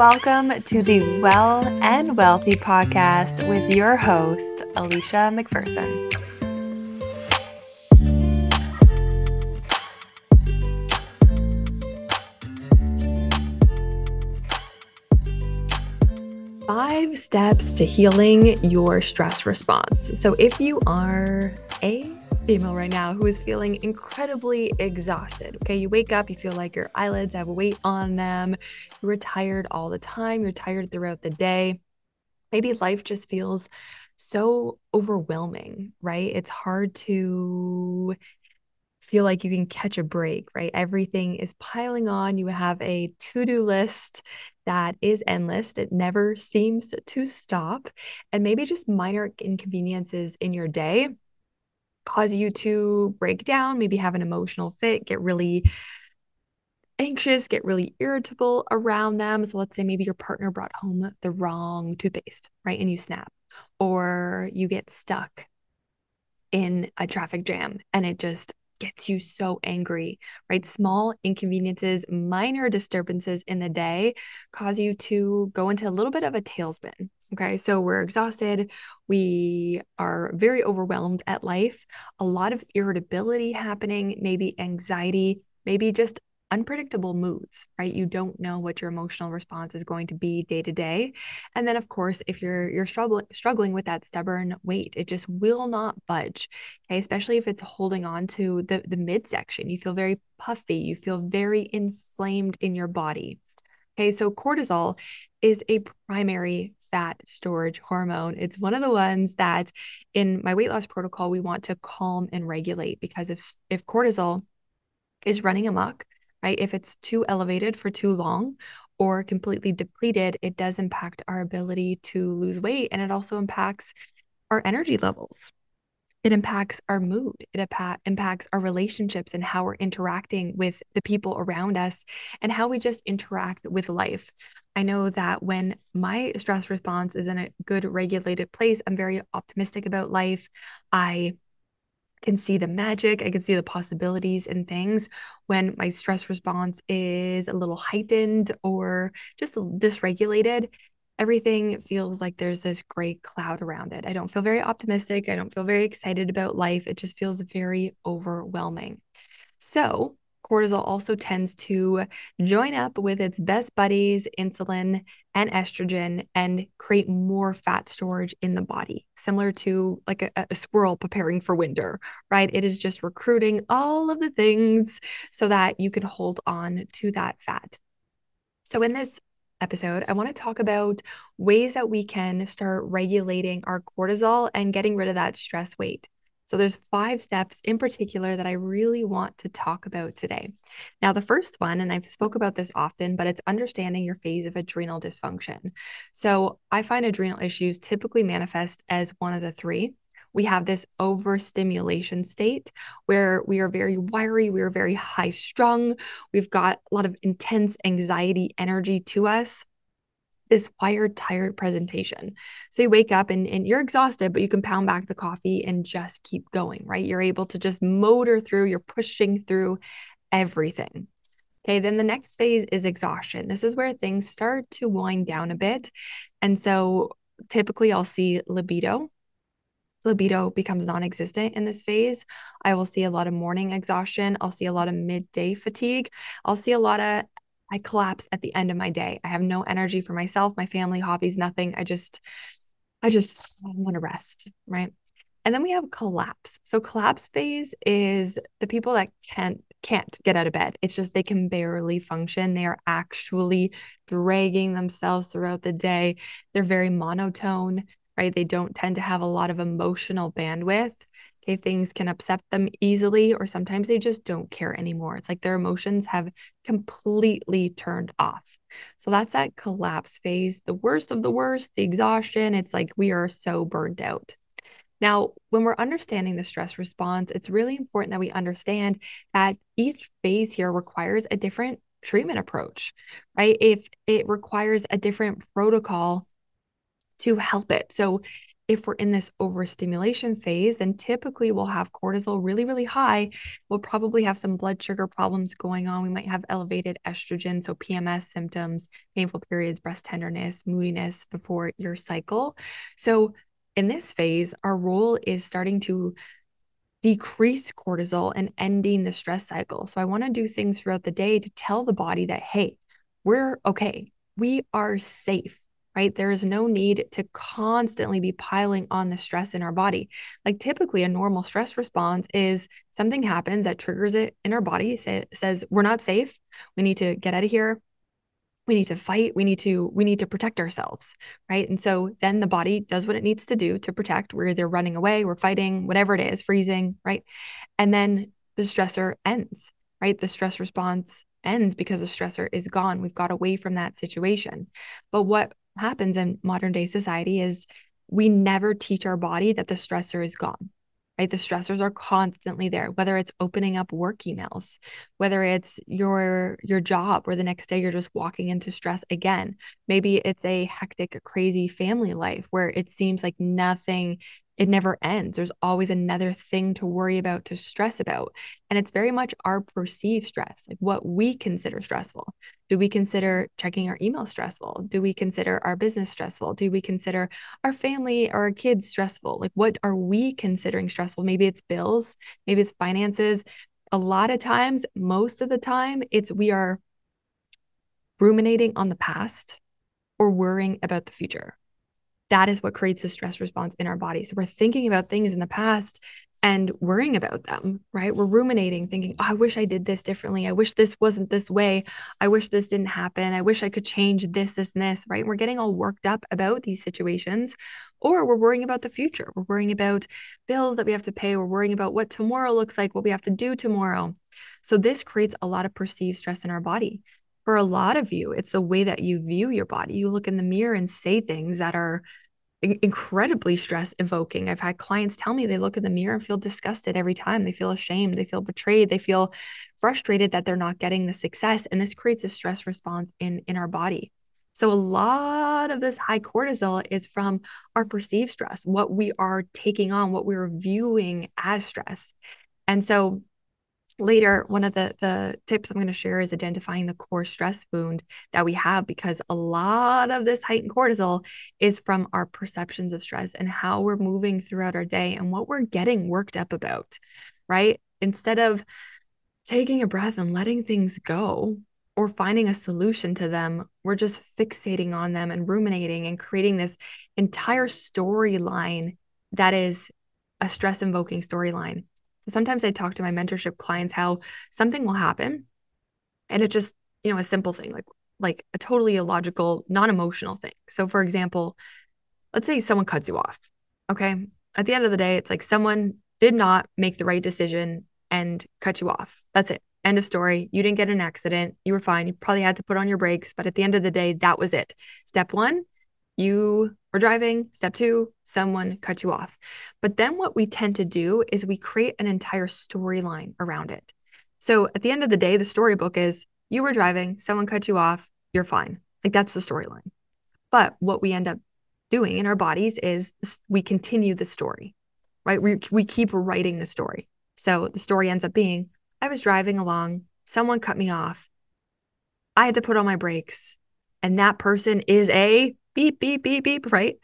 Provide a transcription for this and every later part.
welcome to the Well and Wealthy podcast with your host, Alicia Macpherson. Five steps to healing your stress response. So, if you are a female right now who is feeling incredibly exhausted. Okay, you wake up, you feel like your eyelids have weight on them, you're tired all the time, you're tired throughout the day. Maybe life just feels so overwhelming, right? It's hard to feel like you can catch a break, right? Everything is piling on. You have a to do list that is endless, it never seems to stop. And maybe just minor inconveniences in your day cause you to break down, maybe have an emotional fit, get really anxious, get really irritable around them. So let's say maybe your partner brought home the wrong toothpaste, right? And you snap, or you get stuck in a traffic jam and it just gets you so angry, right? Small inconveniences, minor disturbances in the day cause you to go into a little bit of a tailspin. Okay. So we're exhausted. We are very overwhelmed at life, a lot of irritability happening, maybe anxiety, maybe just unpredictable moods, right? You don't know what your emotional response is going to be day to day. And then of course, if you're you're struggling struggling with that stubborn weight, it just will not budge. Okay, especially if it's holding on to the the midsection. You feel very puffy, you feel very inflamed in your body. Okay, so cortisol is a primary fat storage hormone. It's one of the ones that in my weight loss protocol we want to calm and regulate because if if cortisol is running amok, right? If it's too elevated for too long or completely depleted, it does impact our ability to lose weight and it also impacts our energy levels. It impacts our mood. It impacts our relationships and how we're interacting with the people around us and how we just interact with life. I know that when my stress response is in a good regulated place, I'm very optimistic about life. I can see the magic, I can see the possibilities and things. When my stress response is a little heightened or just dysregulated, everything feels like there's this gray cloud around it. I don't feel very optimistic. I don't feel very excited about life. It just feels very overwhelming. So, cortisol also tends to join up with its best buddies, insulin and estrogen, and create more fat storage in the body, similar to like a, a, squirrel preparing for winter, right? It is just recruiting all of the things so that you can hold on to that fat. So, in this episode, I want to talk about ways that we can start regulating our cortisol and getting rid of that stress weight. So there's five steps in particular that I really want to talk about today. Now, the first one, and I've spoke about this often, but it's understanding your phase of adrenal dysfunction. So I find adrenal issues typically manifest as one of the three we have this overstimulation state where we are very wiry, we are very high strung, we've got a lot of intense anxiety energy to us this wired, tired presentation. So you wake up and, and you're exhausted, but you can pound back the coffee and just keep going, right? You're able to just motor through, you're pushing through everything. Okay, then the next phase is exhaustion. This is where things start to wind down a bit. And so typically I'll see libido. Libido becomes non existent in this phase. I will see a lot of morning exhaustion. I'll see a lot of midday fatigue. I'll see a lot of I collapse at the end of my day. I have no energy for myself, my family, hobbies, nothing. I just, I just want to rest, right? And then we have collapse. So collapse phase is the people that can't can't get out of bed. It's just they can barely function. They are actually dragging themselves throughout the day. They're very monotone, right? They don't tend to have a lot of emotional bandwidth. Okay, things can upset them easily, or sometimes they just don't care anymore. It's like their emotions have completely turned off. So that's that collapse phase, the worst of the worst, the exhaustion. It's like we are so burned out. Now, when we're understanding the stress response, it's really important that we understand that each phase here requires a different treatment approach, right? If it requires a different protocol to help it. So if we're in this overstimulation phase, then typically we'll have cortisol really, really high. We'll probably have some blood sugar problems going on. We might have elevated estrogen, so PMS symptoms, painful periods, breast tenderness, moodiness before your cycle. So, in this phase, our role is starting to decrease cortisol and ending the stress cycle. So, I want to do things throughout the day to tell the body that, hey, we're okay. We are safe right? There is no need to constantly be piling on the stress in our body. Like typically, a normal stress response is something happens that triggers it in our body, say, says, We're not safe. We need to get out of here. We need to fight. We need to we need to protect ourselves, right? And so then the body does what it needs to do to protect. We're either running away, we're fighting, whatever it is, freezing, right? And then the stressor ends, right? The stress response ends because the stressor is gone. We've got away from that situation. But what happens in modern day society is we never teach our body that the stressor is gone right? The stressors are constantly there whether it's opening up work emails whether it's your your job or the next day you're just walking into stress again. Maybe it's a hectic crazy family life where it seems like nothing it never ends. There's always another thing to worry about, to stress about. And it's very much our perceived stress, like what we consider stressful. Do we consider checking our email stressful? Do we consider our business stressful? Do we consider our family or our kids stressful? Like, what are we considering stressful? Maybe it's bills, maybe it's finances. A lot of times, most of the time, it's we are ruminating on the past or worrying about the future that is what creates the stress response in our body. So we're thinking about things in the past and worrying about them, right? We're ruminating, thinking, oh, I wish I did this differently. I wish this wasn't this way. I wish this didn't happen. I wish I could change this, this, and this, right? we're getting all worked up about these situations, or we're worrying about the future. We're worrying about bills that we have to pay. We're worrying about what tomorrow looks like, what we have to do tomorrow. So this creates a lot of perceived stress in our body. For a lot of you, it's the way that you view your body. You look in the mirror and say things that are incredibly stress evoking. I've had clients tell me they look in the mirror and feel disgusted every time. They feel ashamed, they feel betrayed, they feel frustrated that they're not getting the success and this creates a stress response in in our body. So a lot of this high cortisol is from our perceived stress, what we are taking on, what we're viewing as stress. And so later one of the the tips i'm going to share is identifying the core stress wound that we have because a lot of this heightened cortisol is from our perceptions of stress and how we're moving throughout our day and what we're getting worked up about right? Instead of taking a breath and letting things go or finding a solution to them we're just fixating on them and ruminating and creating this entire storyline that is a stress invoking storyline sometimes I talk to my mentorship clients how something will happen and it's just, you know, a simple thing like like a totally illogical, non-emotional thing. So for example, let's say someone cuts you off. Okay? At the end of the day, it's like someone did not make the right decision and cut you off. That's it. End of story. You didn't get an accident. You were fine. You probably had to put on your brakes, but at the end of the day, that was it. Step 1, you were driving. Step two, someone cut you off. But then what we tend to do is we create an entire storyline around it. So at the end of the day, the storybook is you were driving, someone cut you off, you're fine. Like that's the storyline. But what we end up doing in our bodies is we continue the story, right? We, we keep writing the story. So the story ends up being I was driving along, someone cut me off. I had to put on my brakes, and that person is a beep, beep, beep, beep, right?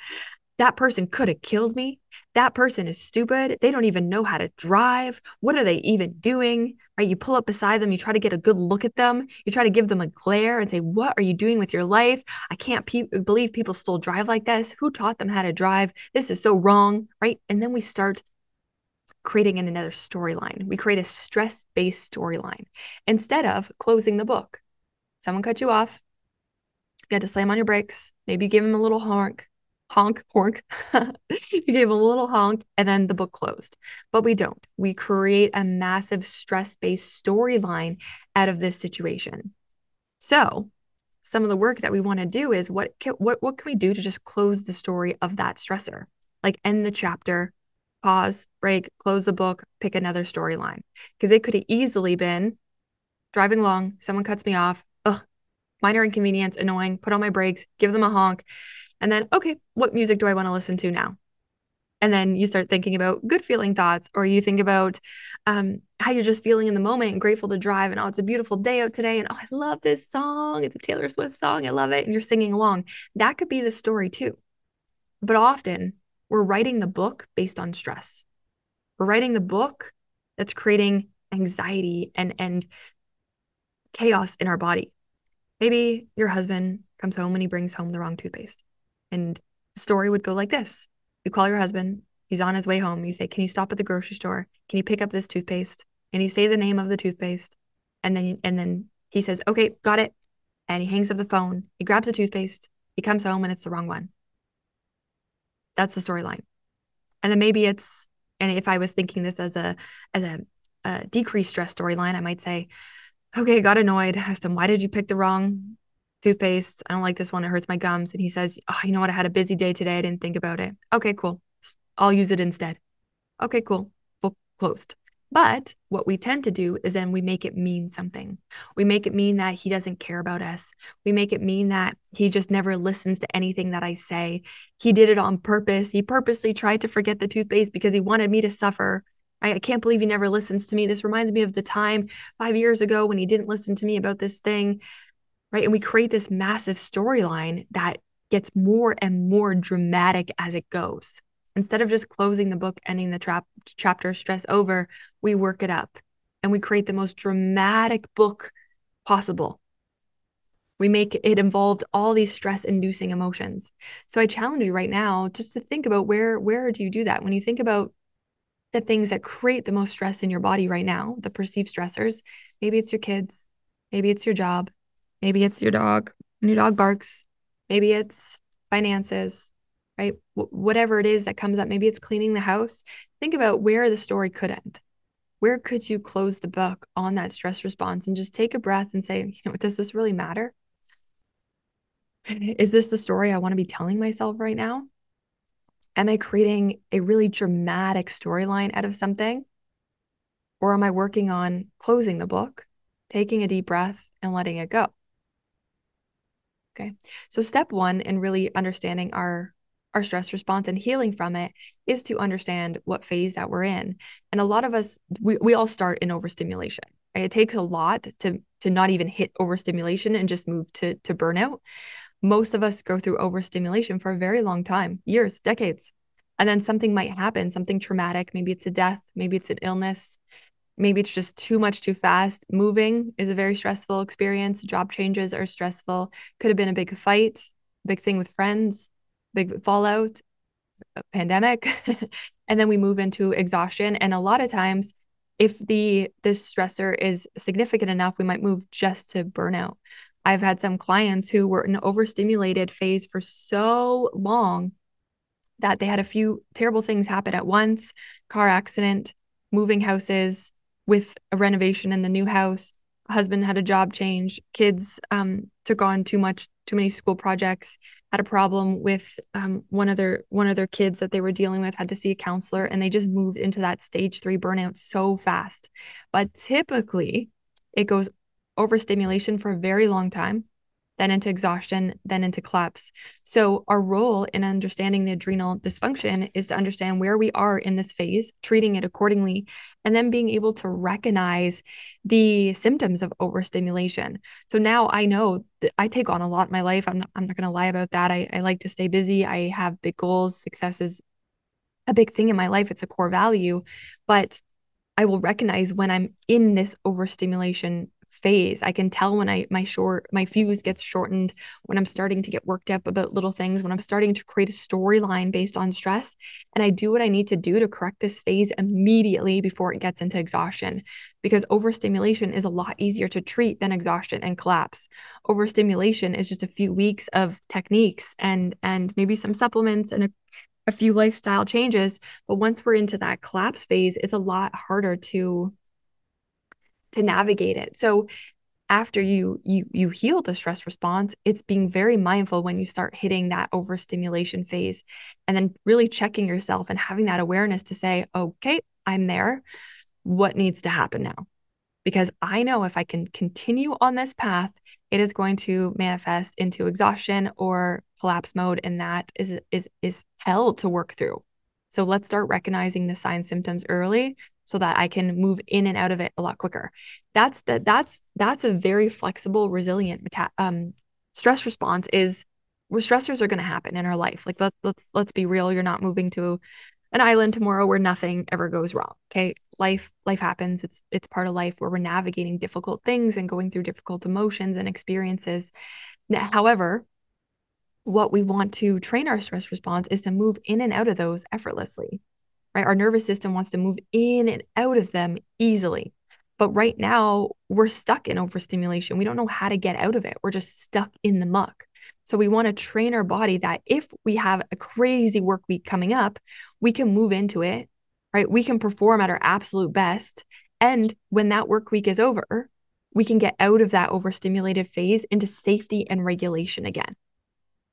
That person could have killed me. That person is stupid. They don't even know how to drive. What are they even doing? Right? You pull up beside them, you try to get a good look at them, you try to give them a glare and say, What are you doing with your life? I can't pe- believe people still drive like this. Who taught them how to drive? This is so wrong. Right? And then we start creating another storyline. We create a stress based storyline instead of closing the book. Someone cut you off. You had to slam on your brakes. Maybe you give him a little honk, honk, honk. you gave a little honk, and then the book closed. But we don't. We create a massive stress based storyline out of this situation. So, some of the work that we want to do is what can, what what can we do to just close the story of that stressor? Like end the chapter, pause, break, close the book, pick another storyline. Because it could have easily been driving along, someone cuts me off, minor inconvenience, annoying, put on my brakes, give them a honk. And then, okay, what music do I want to listen to now? and then you start thinking about good feeling thoughts or you think about um, how you're just feeling in the moment and grateful to drive and oh it's a beautiful day out today and oh i love this song it's a taylor swift song i love it and you're singing along that could be the story too but often we're writing the book based on stress we're writing the book that's creating anxiety and and chaos in our body maybe your husband comes home and he brings home the wrong toothpaste and the story would go like this you call your husband, he's on his way home. You say, Can you stop at the grocery store? Can you pick up this toothpaste? And you say the name of the toothpaste. And then and then he says, Okay, got it. And he hangs up the phone. He grabs the toothpaste. He comes home and it's the wrong one. That's the storyline. And then maybe it's and if I was thinking this as a as a, a decreased stress storyline, I might say, okay, got annoyed. Asked him, why did you pick the wrong toothpaste. I don't like this one. It hurts my gums. And he says, oh, you know what? I had a busy day today. I didn't think about it. Okay, cool. I'll use it instead. Okay, cool. Book closed. But what we tend to do is then we make it mean something. We make it mean that he doesn't care about us. We make it mean that he just never listens to anything that I say. He did it on purpose. He purposely tried to forget the toothpaste because he wanted me to suffer. I, can't believe he never listens to me. This reminds me of the time five years ago when he didn't listen to me about this thing right? And we create this massive storyline that gets more and more dramatic as it goes. Instead of just closing the book, ending the trap chapter, stress over, we work it up and we create the most dramatic book possible. We make it involved all these stress inducing emotions. So I challenge you right now just to think about where where do you do that? When you think about the things that create the most stress in your body right now, the perceived stressors, maybe it's your kids, maybe it's your job, Maybe it's your dog and your dog barks. Maybe it's finances, right? W- whatever it is that comes up. Maybe it's cleaning the house. Think about where the story could end. Where could you close the book on that stress response and just take a breath and say, you know, does this really matter? Is this the story I want to be telling myself right now? Am I creating a really dramatic storyline out of something? Or am I working on closing the book, taking a deep breath, and letting it go? Okay. So step one in really understanding our our stress response and healing from it is to understand what phase that we're in. And a lot of us, we, we all start in overstimulation. Right? It takes a lot to to not even hit overstimulation and just move to to burnout. Most of us go through overstimulation for a very long time, years, decades. And then something might happen, something traumatic. Maybe it's a death, maybe it's an illness, maybe it's just too much too fast. Moving is a very stressful experience. Job changes are stressful. Could have been a big fight, big thing with friends, big fallout, pandemic. and then we move into exhaustion. And a lot of times, if the this stressor is significant enough, we might move just to burnout. I've had some clients who were in an overstimulated phase for so long that they had a few terrible things happen at once car accident, moving houses, with a renovation in the new house husband had a job change kids um, took on too much too many school projects had a problem with um, one of their one of their kids that they were dealing with had to see a counselor and they just moved into that stage three burnout so fast. But typically it goes overstimulation for a very long time then into exhaustion, then into collapse. So, our role in understanding the adrenal dysfunction is to understand where we are in this phase, treating it accordingly, and then being able to recognize the symptoms of overstimulation. So now I know that I take on a lot in my life. I'm not, I'm not going to lie about that. I, I like to stay busy, I have big goals. Success is a big thing in my life, it's a core value. But I will recognize when I'm in this overstimulation phase. I can tell when I my short my fuse gets shortened, when I'm starting to get worked up about little things, when I'm starting to create a storyline based on stress, and I do what I need to do to correct this phase immediately before it gets into exhaustion. Because overstimulation is a lot easier to treat than exhaustion and collapse. Overstimulation is just a few weeks of techniques and and maybe some supplements and a a few lifestyle changes. But once we're into that collapse phase, it's a lot harder to to navigate it. So after you you you heal the stress response it's being very mindful when you start hitting that overstimulation phase and then really checking yourself and having that awareness to say okay i'm there. What needs to happen now? Because i know if i can continue on this path it is going to manifest into exhaustion or collapse mode and that is is is hell to work through. So let's start recognizing the signs symptoms early so that I can move in and out of it a lot quicker. That's the that's that's a very flexible, resilient meta- um, stress response. Is where stressors are going to happen in our life. Like let, let's let's be real. You're not moving to an island tomorrow where nothing ever goes wrong. Okay, life life happens. It's it's part of life where we're navigating difficult things and going through difficult emotions and experiences. Now, however, what we want to train our stress response is to move in and out of those effortlessly, right? Our nervous system wants to move in and out of them easily. But right now, we're stuck in overstimulation. We don't know how to get out of it. We're just stuck in the muck. So we want to train our body that if we have a crazy work week coming up, we can move into it, right? We can perform at our absolute best. And when that work week is over, we can get out of that overstimulated phase into safety and regulation again.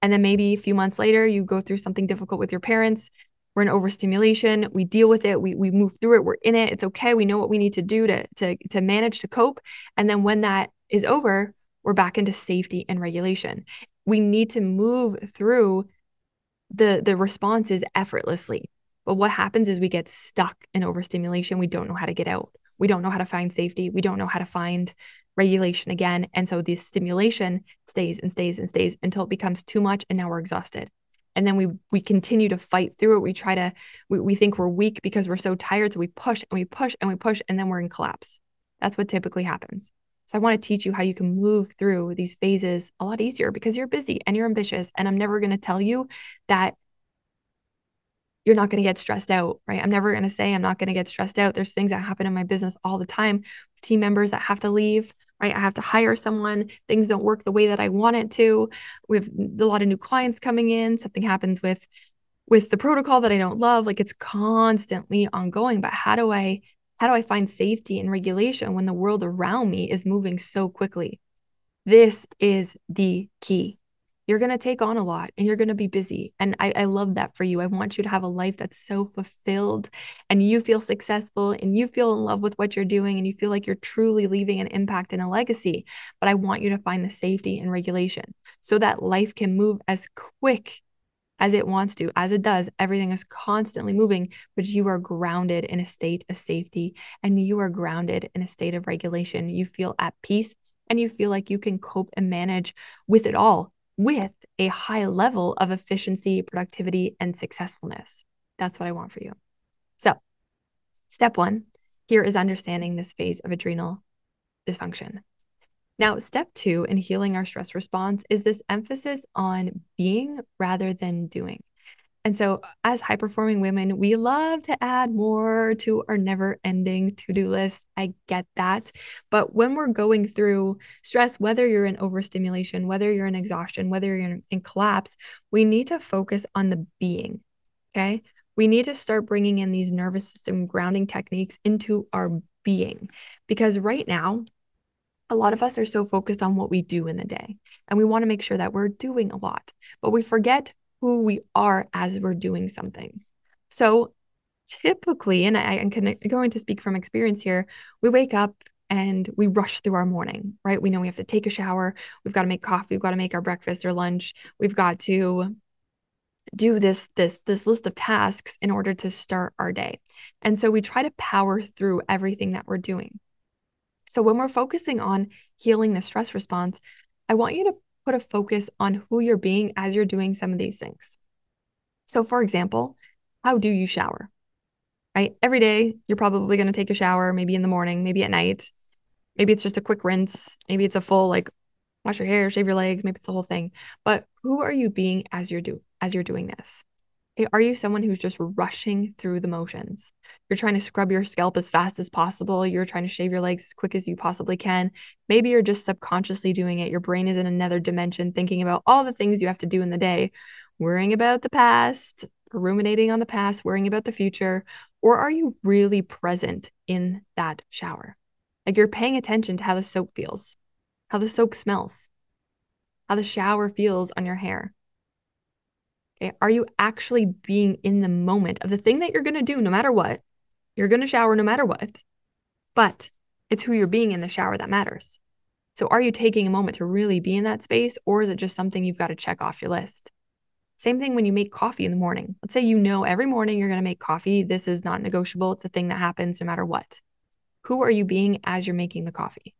And then maybe a few months later, you go through something difficult with your parents. We're in overstimulation. We deal with it. We, we move through it. We're in it. It's okay. We know what we need to do to, to, to manage to cope. And then when that is over, we're back into safety and regulation. We need to move through the, the responses effortlessly. But what happens is we get stuck in overstimulation. We don't know how to get out. We don't know how to find safety. We don't know how to find regulation again. And so the stimulation stays and stays and stays until it becomes too much and now we're exhausted. And then we we continue to fight through it. We try to we, we think we're weak because we're so tired. So we push and we push and we push and then we're in collapse. That's what typically happens. So I want to teach you how you can move through these phases a lot easier because you're busy and you're ambitious. And I'm never going to tell you that you're not going to get stressed out, right? I'm never going to say I'm not going to get stressed out. There's things that happen in my business all the time. Team members that have to leave, right? I have to hire someone. Things don't work the way that I want it to. We have a lot of new clients coming in. Something happens with with the protocol that I don't love. Like it's constantly ongoing. But how do I how do I find safety and regulation when the world around me is moving so quickly? This is the key you're going to take on a lot and you're going to be busy. And I, I love that for you. I want you to have a life that's so fulfilled and you feel successful and you feel in love with what you're doing and you feel like you're truly leaving an impact and a legacy. But I want you to find the safety and regulation so that life can move as quick as it wants to, as it does. Everything is constantly moving, but you are grounded in a state of safety and you are grounded in a state of regulation. You feel at peace and you feel like you can cope and manage with it all with a high level of efficiency, productivity, and successfulness. That's what I want for you. So, step one here is understanding this phase of adrenal dysfunction. Now, step two in healing our stress response is this emphasis on being rather than doing. And so, as high performing women, we love to add more to our never ending to do list. I get that. But when we're going through stress, whether you're in overstimulation, whether you're in exhaustion, whether you're in, in collapse, we need to focus on the being. Okay. We need to start bringing in these nervous system grounding techniques into our being because right now, a lot of us are so focused on what we do in the day and we want to make sure that we're doing a lot, but we forget who we are as we're doing something. So typically, and I, am going to speak from experience here, we wake up and we rush through our morning, right? We know we have to take a shower, we've got to make coffee, we've got to make our breakfast or lunch, we've got to do this this this list of tasks in order to start our day. And so we try to power through everything that we're doing. So when we're focusing on healing the stress response, I want you to put a focus on who you're being as you're doing some of these things. So, for example, how do you shower? Right? Every day, you're probably going to take a shower, maybe in the morning, maybe at night. Maybe it's just a quick rinse. Maybe it's a full, like, wash your hair, shave your legs. Maybe it's the whole thing. But who are you being as you're do as you're doing this? Are you someone who's just rushing through the motions? You're trying to scrub your scalp as fast as possible. You're trying to shave your legs as quick as you possibly can. Maybe you're just subconsciously doing it. Your brain is in another dimension, thinking about all the things you have to do in the day, worrying about the past, ruminating on the past, worrying about the future. Or are you really present in that shower? Like you're paying attention to how the soap feels, how the soap smells, how the shower feels on your hair Okay. Are you actually being in the moment of the thing that you're going to do no matter what? You're going to shower no matter what, but it's who you're being in the shower that matters. So are you taking a moment to really be in that space or is it just something you've got to check off your list? Same thing when you make coffee in the morning. Let's say you know every morning you're going to make coffee. This is not negotiable. It's a thing that happens no matter what. Who are you being as you're making the coffee?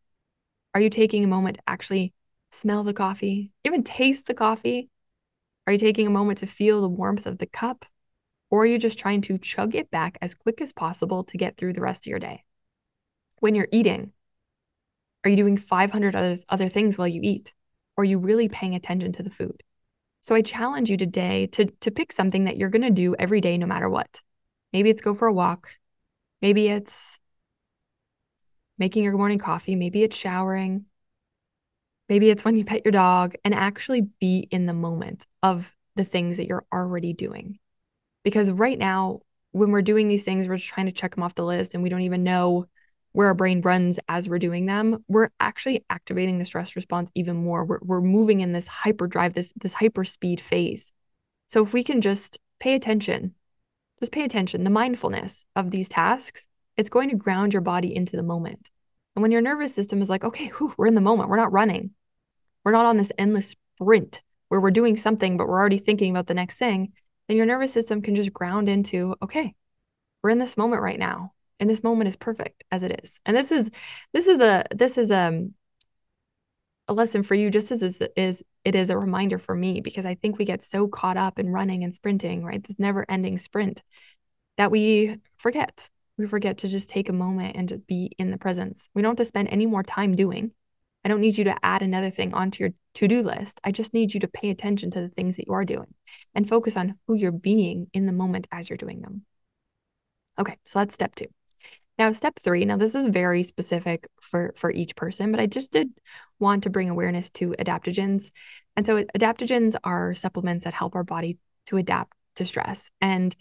Are you taking a moment to actually smell the coffee, even taste the coffee? Are you taking a moment to feel the warmth of the cup? Or are you just trying to chug it back as quick as possible to get through the rest of your day? When you're eating, are you doing 500 other, things while you eat? Or are you really paying attention to the food? So I challenge you today to, to pick something that you're going to do every day, no matter what. Maybe it's go for a walk. Maybe it's making your morning coffee. Maybe it's showering. Maybe it's when you pet your dog and actually be in the moment of the things that you're already doing. Because right now, when we're doing these things, we're just trying to check them off the list and we don't even know where our brain runs as we're doing them. We're actually activating the stress response even more. We're, we're moving in this hyperdrive, this, this hyper speed phase. So if we can just pay attention, just pay attention, the mindfulness of these tasks, it's going to ground your body into the moment. And when your nervous system is like, okay, whew, we're in the moment, we're not running, we're not on this endless sprint where we're doing something, but we're already thinking about the next thing, then your nervous system can just ground into, okay, we're in this moment right now. And this moment is perfect as it is. And this is this is a this is um a lesson for you just as is, is it is a reminder for me because I think we get so caught up in running and sprinting, right? This never ending sprint that we forget we forget to just take a moment and to be in the presence. We don't have to spend any more time doing. I don't need you to add another thing onto your to do list. I just need you to pay attention to the things that you are doing and focus on who you're being in the moment as you're doing them. Okay, so that's step two. Now, step three, now this is very specific for, for each person, but I just did want to bring awareness to adaptogens. And so, adaptogens are supplements that help our body to adapt to stress. And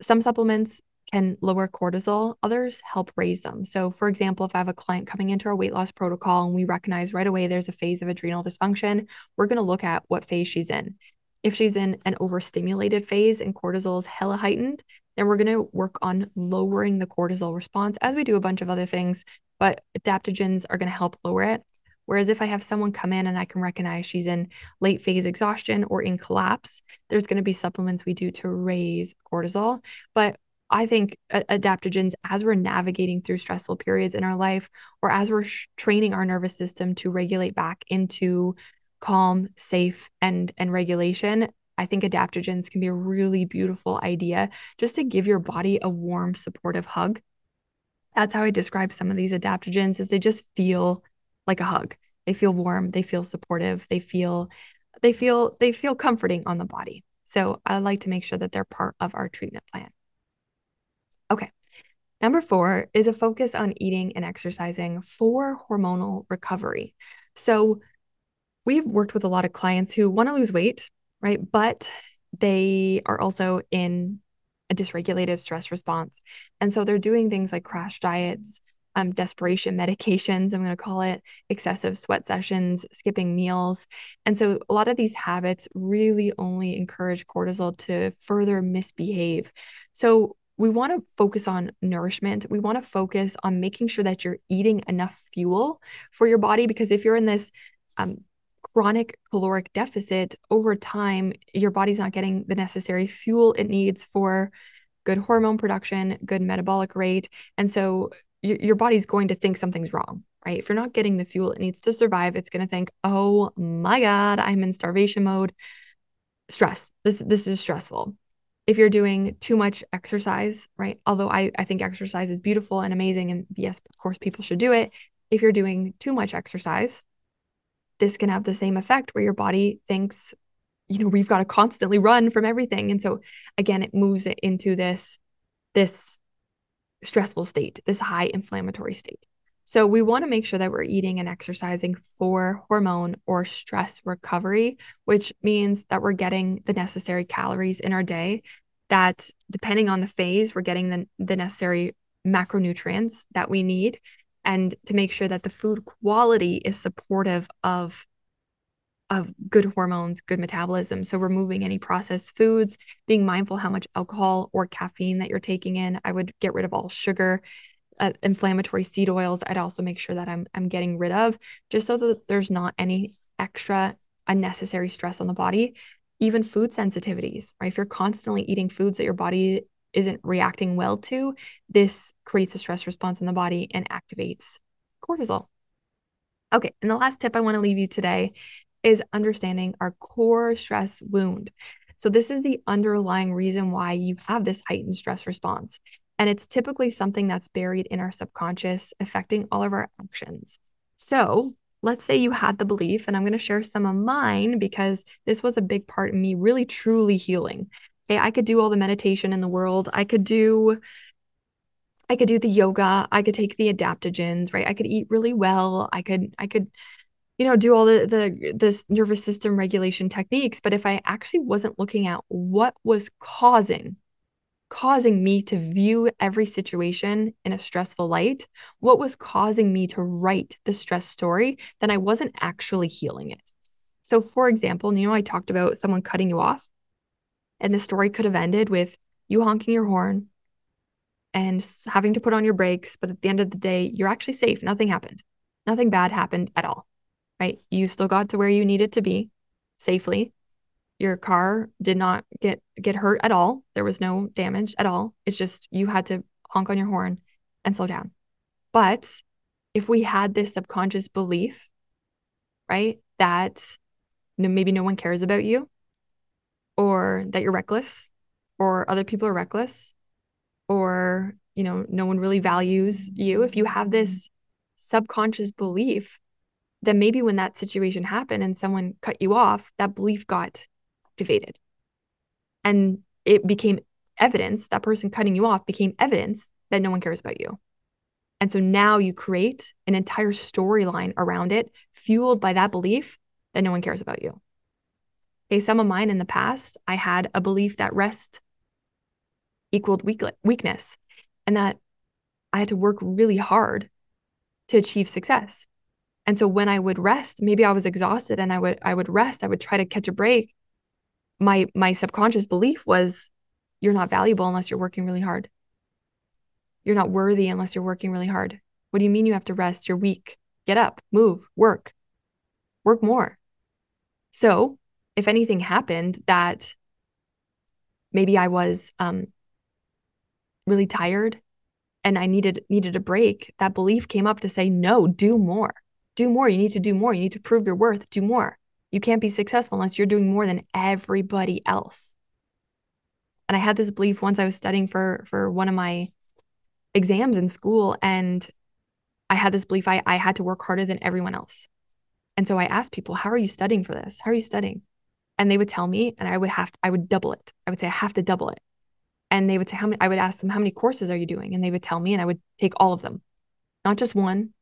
some supplements can lower cortisol, others help raise them. So, for example, if I have a client coming into our weight loss protocol and we recognize right away there's a phase of adrenal dysfunction, we're going to look at what phase she's in. If she's in an overstimulated phase and cortisol is hella heightened, then we're going to work on lowering the cortisol response as we do a bunch of other things, but adaptogens are going to help lower it. Whereas if I have someone come in and I can recognize she's in late phase exhaustion or in collapse, there's going to be supplements we do to raise cortisol. But I think adaptogens, as we're navigating through stressful periods in our life, or as we're sh- training our nervous system to regulate back into calm, safe, and and regulation, I think adaptogens can be a really beautiful idea just to give your body a warm, supportive hug. That's how I describe some of these adaptogens is they just feel like a hug. They feel warm, they feel supportive, they feel they feel they feel comforting on the body. So I like to make sure that they're part of our treatment plan. Number 4 is a focus on eating and exercising for hormonal recovery. So we've worked with a lot of clients who want to lose weight right? But they are also in a dysregulated stress response. And so they're doing things like crash diets, um, desperation medications, I'm going to call it, excessive sweat sessions, skipping meals. And so a lot of these habits really only encourage cortisol to further misbehave. So we want to focus on nourishment. We want to focus on making sure that you're eating enough fuel for your body because if you're in this um, chronic caloric deficit, over time, your body's not getting the necessary fuel it needs for good hormone production, good metabolic rate. And so your, your body's going to think something's wrong, right? If you're not getting the fuel it needs to survive, it's going to think, oh my God, I'm in starvation mode. Stress. This, this is stressful. If you're doing too much exercise, right? Although I, I think exercise is beautiful and amazing. And yes, of course, people should do it. If you're doing too much exercise, this can have the same effect where your body thinks, you know, we've got to constantly run from everything. And so again, it moves it into this, this stressful state, this high inflammatory state. So we want to make sure that we're eating and exercising for hormone or stress recovery, which means that we're getting the necessary calories in our day that depending on the phase, we're getting the, the necessary macronutrients that we need and to make sure that the food quality is supportive of of good hormones, good metabolism. So removing any processed foods, being mindful how much alcohol or caffeine that you're taking in. I would get rid of all sugar, uh, inflammatory seed oils. I'd also make sure that I'm I'm getting rid of just so that there's not any extra unnecessary stress on the body. even food sensitivities, right? If you're constantly eating foods that your body isn't reacting well to, this creates a stress response in the body and activates cortisol. Okay, and the last tip I want to leave you today is understanding our core stress wound. So, this is the underlying reason why you have this heightened stress response. And it's typically something that's buried in our subconscious, affecting all of our actions. So, let's say you had the belief, and I'm going to share some of mine because this was a big part of me really truly healing. Okay, I could do all the meditation in the world. I could do I could do the yoga, I could take the adaptogens, right? I could eat really well. I could I could you know do all the the this nervous system regulation techniques, but if I actually wasn't looking at what was causing causing me to view every situation in a stressful light, what was causing me to write the stress story, then I wasn't actually healing it. So, for example, you know, I talked about someone cutting you off, and the story could have ended with you honking your horn and having to put on your brakes. But at the end of the day, you're actually safe. Nothing happened. Nothing bad happened at all, right? You still got to where you needed to be safely. Your car did not get get hurt at all. There was no damage at all. It's just you had to honk on your horn and slow down. But if we had this subconscious belief, right, that maybe no one cares about you or that you're reckless or other people are reckless or you know no one really values you if you have this subconscious belief then maybe when that situation happened and someone cut you off that belief got activated and it became evidence that person cutting you off became evidence that no one cares about you and so now you create an entire storyline around it fueled by that belief that no one cares about you okay some of mine in the past i had a belief that rest equaled weak- weakness and that I had to work really hard to achieve success. And so when I would rest, maybe I was exhausted and I would I would rest, I would try to catch a break. My my subconscious belief was you're not valuable unless you're working really hard. You're not worthy unless you're working really hard. What do you mean you have to rest? You're weak. Get up, move, work. Work more. So, if anything happened that maybe I was um, really tired and I needed needed a break, that belief came up to say, no, do more. Do more. You need to do more. You need to prove your worth. Do more. You can't be successful unless you're doing more than everybody else. And I had this belief once I was studying for for one of my exams in school and I had this belief I, I had to work harder than everyone else. And so I asked people, how are you studying for this? How are you studying? And they would tell me, and I would have to, I would double it. I would say, I have to double it and they would say how many i would ask them how many courses are you doing and they would tell me and i would take all of them not just one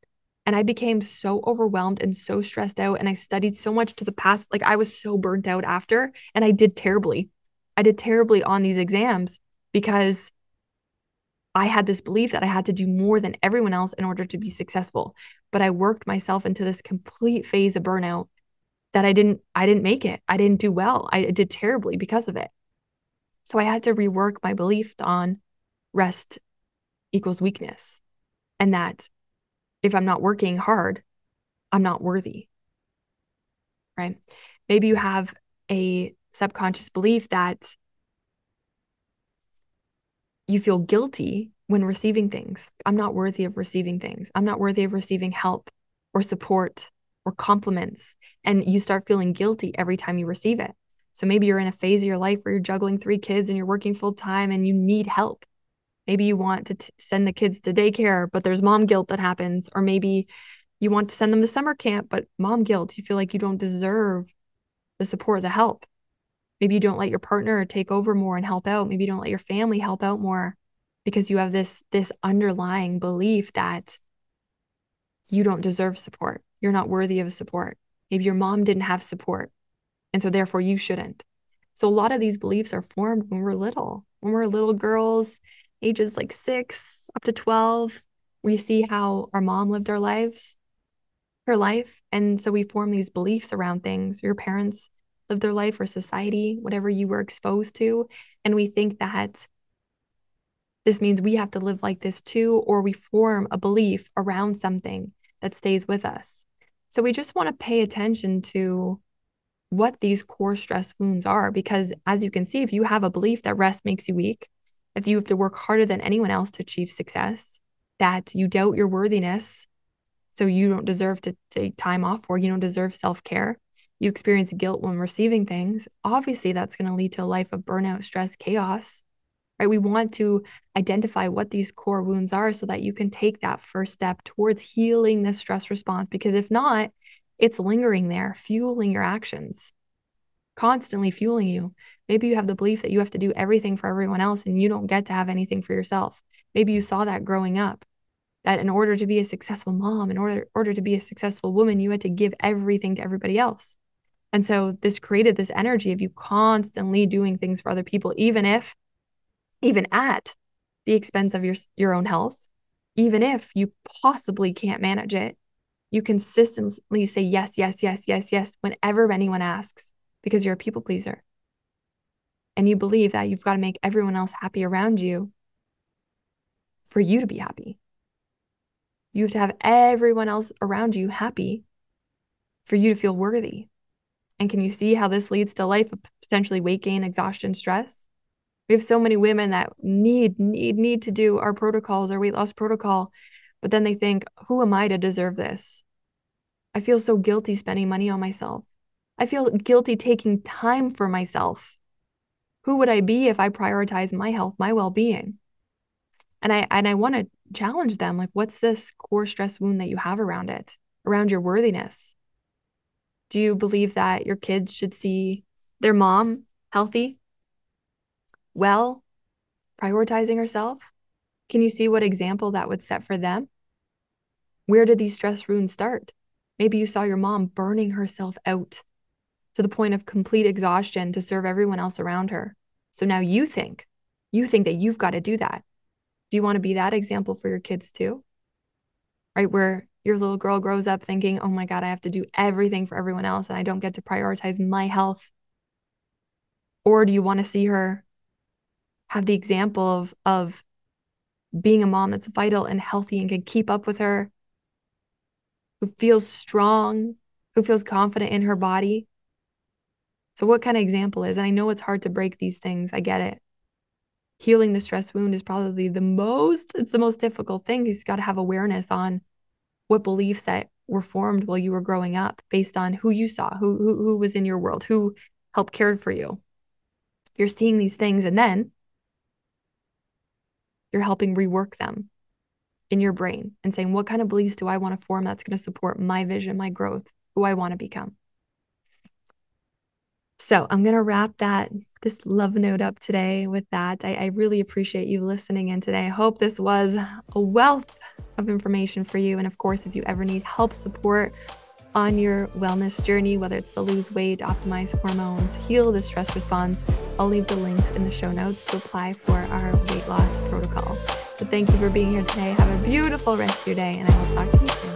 and i became so overwhelmed and so stressed out and i studied so much to the past like i was so burnt out after and i did terribly. I did terribly on these exams because i had this belief that i had to do more than everyone else in order to be successful. But i worked myself into this complete phase of burnout that i didn't i didn't make it. I didn't do well. I did terribly because of it. So I had to rework my belief on rest equals weakness and that if I'm not working hard, I'm not worthy. Right? Maybe you have a subconscious belief that you feel guilty when receiving things. I'm not worthy of receiving things. I'm not worthy of receiving help or support or compliments. And you start feeling guilty every time you receive it. So maybe you're in a phase of your life where you're juggling three kids and you're working full time and you need help. Maybe you want to t- send the kids to daycare, but there's mom guilt that happens. Or maybe you want to send them to summer camp, but mom guilt, you feel like you don't deserve the support, the help. Maybe you don't let your partner take over more and help out. Maybe you don't let your family help out more because you have this this underlying belief that you don't deserve support. You're not worthy of support. Maybe your mom didn't have support and so therefore you shouldn't. So a lot of these beliefs are formed when we're little. When we're little girls, ages like 6 up to 12, we see how our mom lived our lives, her life, and so we form these beliefs around things. Your parents lived their life or society, whatever you were exposed to, and we think that this means we have to live like this too or we form a belief around something that stays with us. So we just want to pay attention to what these core stress wounds are. Because as you can see, if you have a belief that rest makes you weak, if you have to work harder than anyone else to achieve success, that you doubt your worthiness, so you don't deserve to take time off or you don't deserve self care, you experience guilt when receiving things, obviously that's going to lead to a life of burnout, stress, chaos. Right? We want to identify what these core wounds are so that you can take that first step towards healing the stress response. Because if not, it's lingering there, fueling your actions, constantly fueling you. Maybe you have the belief that you have to do everything for everyone else and you don't get to have anything for yourself. Maybe you saw that growing up, that in order to be a successful mom, in order, order to be a successful woman, you had to give everything to everybody else. And so this created this energy of you constantly doing things for other people, even if, even at the expense of your, your own health, even if you possibly can't manage it, you consistently say yes, yes, yes, yes, yes, whenever anyone asks, because you're a people pleaser. And you believe that you've got to make everyone else happy around you for you to be happy. You have to have everyone else around you happy for you to feel worthy. And can you see how this leads to life of potentially weight gain, exhaustion, stress? We have so many women that need, need, need to do our protocols, our weight loss protocol, but then they think, who am I to deserve this? I feel so guilty spending money on myself. I feel guilty taking time for myself. Who would I be if I prioritize my health, my well-being? And I and I want to challenge them like what's this core stress wound that you have around it, around your worthiness? Do you believe that your kids should see their mom healthy, well, prioritizing herself? Can you see what example that would set for them? Where did these stress wounds start? Maybe you saw your mom burning herself out to the point of complete exhaustion to serve everyone else around her. So now you think, you think that you've got to do that. Do you want to be that example for your kids too? Right? Where your little girl grows up thinking, oh my God, I have to do everything for everyone else and I don't get to prioritize my health? Or do you want to see her have the example of, of being a mom that's vital and healthy and can keep up with her, who feels strong, who feels confident in her body? So, what kind of example is? And I know it's hard to break these things, I get it. Healing the stress wound is probably the most, it's the most difficult thing. You've got to have awareness on what beliefs that were formed while you were growing up based on who you saw, who, who, who was in your world, who helped cared for you. You're seeing these things and then you're helping rework them in your brain and saying, what kind of beliefs do I want to form that's going to support my vision, my growth, who I want to become? So I'm going to wrap that this love note up today with that. I, I, really appreciate you listening in today. I hope this was a wealth of information for you. And of course, if you ever need help support on your wellness journey, whether it's to lose weight, optimize hormones, heal the stress response, I'll leave the links in the show notes to apply for our weight loss protocol. So thank you for being here today. Have a beautiful rest of your day, and I will talk to you soon.